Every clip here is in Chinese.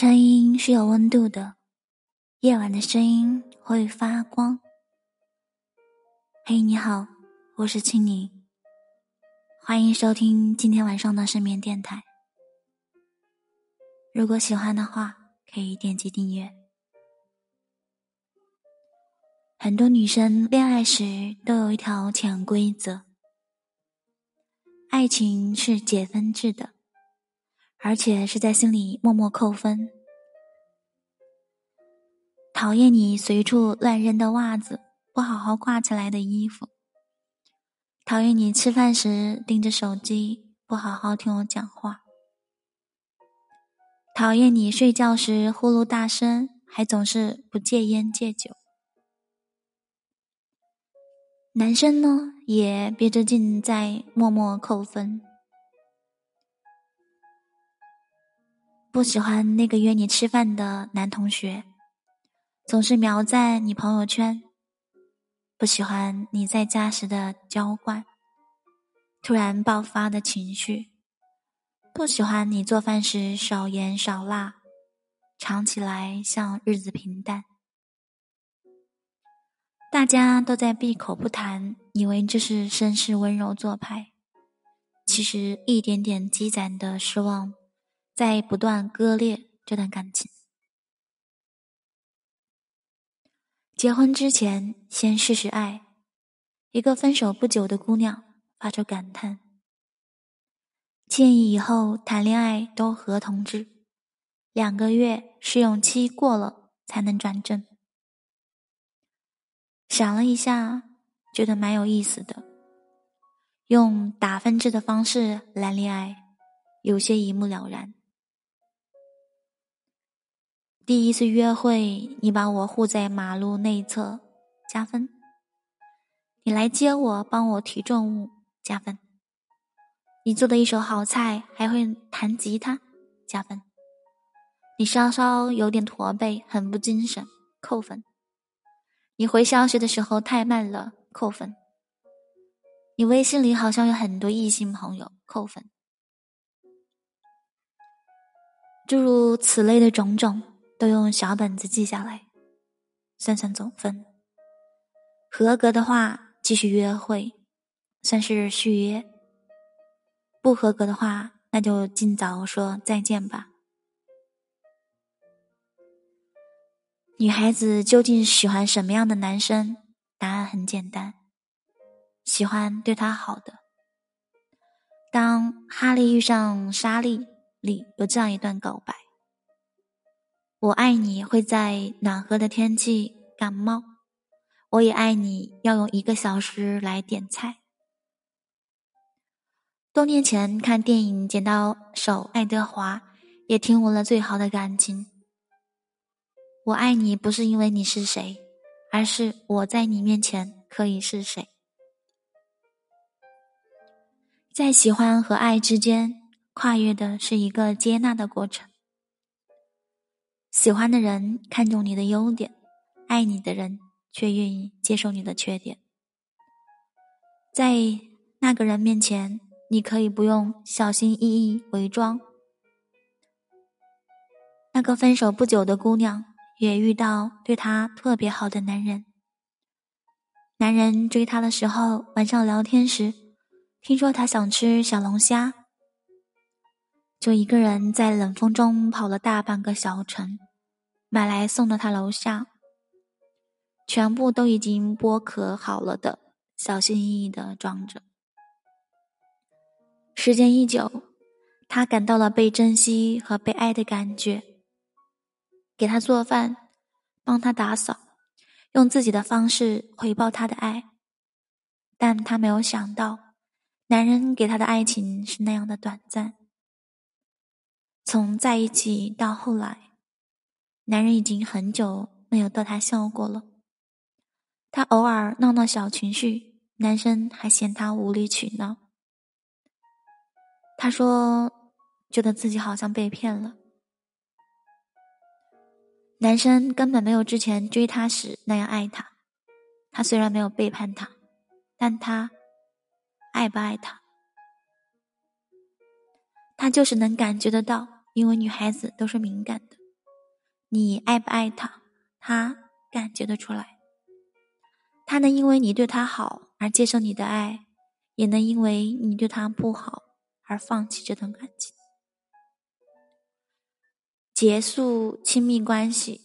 声音是有温度的，夜晚的声音会发光。嘿，你好，我是青柠，欢迎收听今天晚上的失眠电台。如果喜欢的话，可以点击订阅。很多女生恋爱时都有一条潜规则：爱情是解分制的。而且是在心里默默扣分。讨厌你随处乱扔的袜子，不好好挂起来的衣服。讨厌你吃饭时盯着手机，不好好听我讲话。讨厌你睡觉时呼噜大声，还总是不戒烟戒酒。男生呢，也憋着劲在默默扣分。不喜欢那个约你吃饭的男同学，总是瞄在你朋友圈；不喜欢你在家时的娇惯，突然爆发的情绪；不喜欢你做饭时少盐少辣，尝起来像日子平淡。大家都在闭口不谈，以为这是绅士温柔做派，其实一点点积攒的失望。在不断割裂这段感情。结婚之前，先试试爱。一个分手不久的姑娘发出感叹：“建议以后谈恋爱都合同制，两个月试用期过了才能转正。”想了一下，觉得蛮有意思的。用打分制的方式来恋爱，有些一目了然。第一次约会，你把我护在马路内侧，加分。你来接我，帮我提重物，加分。你做的一手好菜，还会弹吉他，加分。你稍稍有点驼背，很不精神，扣分。你回消息的时候太慢了，扣分。你微信里好像有很多异性朋友，扣分。诸如此类的种种。都用小本子记下来，算算总分。合格的话继续约会，算是续约；不合格的话，那就尽早说再见吧。女孩子究竟喜欢什么样的男生？答案很简单，喜欢对她好的。当《哈利遇上莎莉》里有这样一段告白。我爱你会在暖和的天气感冒，我也爱你要用一个小时来点菜。多年前看电影《剪刀手爱德华》，也听悟了最好的感情。我爱你不是因为你是谁，而是我在你面前可以是谁。在喜欢和爱之间，跨越的是一个接纳的过程。喜欢的人看重你的优点，爱你的人却愿意接受你的缺点。在那个人面前，你可以不用小心翼翼伪装。那个分手不久的姑娘也遇到对她特别好的男人。男人追她的时候，晚上聊天时，听说她想吃小龙虾，就一个人在冷风中跑了大半个小城。买来送到他楼下，全部都已经剥壳好了的，小心翼翼的装着。时间一久，他感到了被珍惜和被爱的感觉。给他做饭，帮他打扫，用自己的方式回报他的爱。但他没有想到，男人给他的爱情是那样的短暂。从在一起到后来。男人已经很久没有逗她笑过了。她偶尔闹闹小情绪，男生还嫌她无理取闹。她说：“觉得自己好像被骗了。”男生根本没有之前追她时那样爱她。他虽然没有背叛她，但他爱不爱她？他就是能感觉得到，因为女孩子都是敏感的。你爱不爱他，他感觉得出来。他能因为你对他好而接受你的爱，也能因为你对他不好而放弃这段感情。结束亲密关系，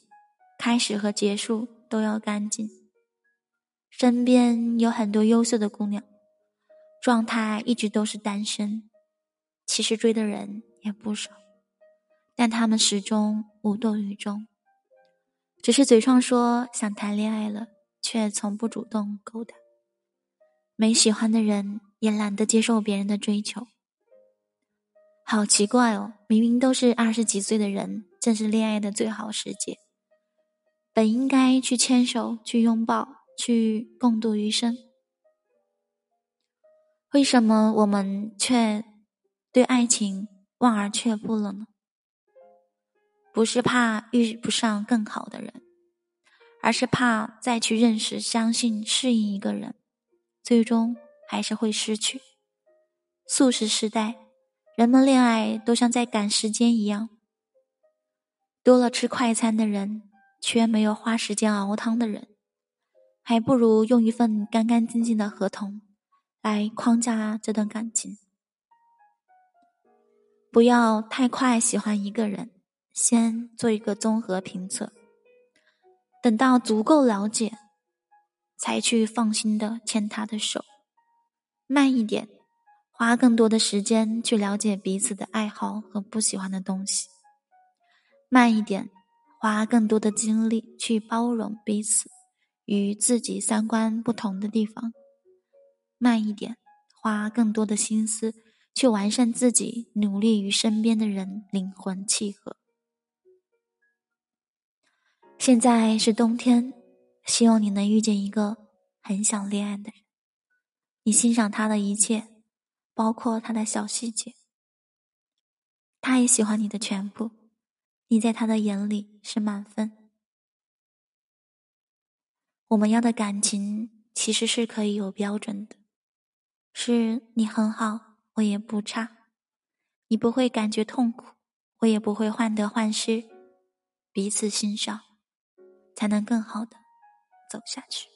开始和结束都要干净。身边有很多优秀的姑娘，状态一直都是单身，其实追的人也不少，但他们始终无动于衷，只是嘴上说想谈恋爱了，却从不主动勾搭。没喜欢的人，也懒得接受别人的追求。好奇怪哦，明明都是二十几岁的人，正是恋爱的最好时节，本应该去牵手、去拥抱、去共度余生，为什么我们却对爱情望而却步了呢？不是怕遇不上更好的人，而是怕再去认识、相信、适应一个人，最终还是会失去。素食时代。人们恋爱都像在赶时间一样，多了吃快餐的人，却没有花时间熬汤的人，还不如用一份干干净净的合同来框架这段感情。不要太快喜欢一个人，先做一个综合评测，等到足够了解，才去放心的牵他的手，慢一点。花更多的时间去了解彼此的爱好和不喜欢的东西，慢一点，花更多的精力去包容彼此与自己三观不同的地方，慢一点，花更多的心思去完善自己，努力与身边的人灵魂契合。现在是冬天，希望你能遇见一个很想恋爱的人，你欣赏他的一切。包括他的小细节，他也喜欢你的全部，你在他的眼里是满分。我们要的感情其实是可以有标准的，是你很好，我也不差，你不会感觉痛苦，我也不会患得患失，彼此欣赏，才能更好的走下去。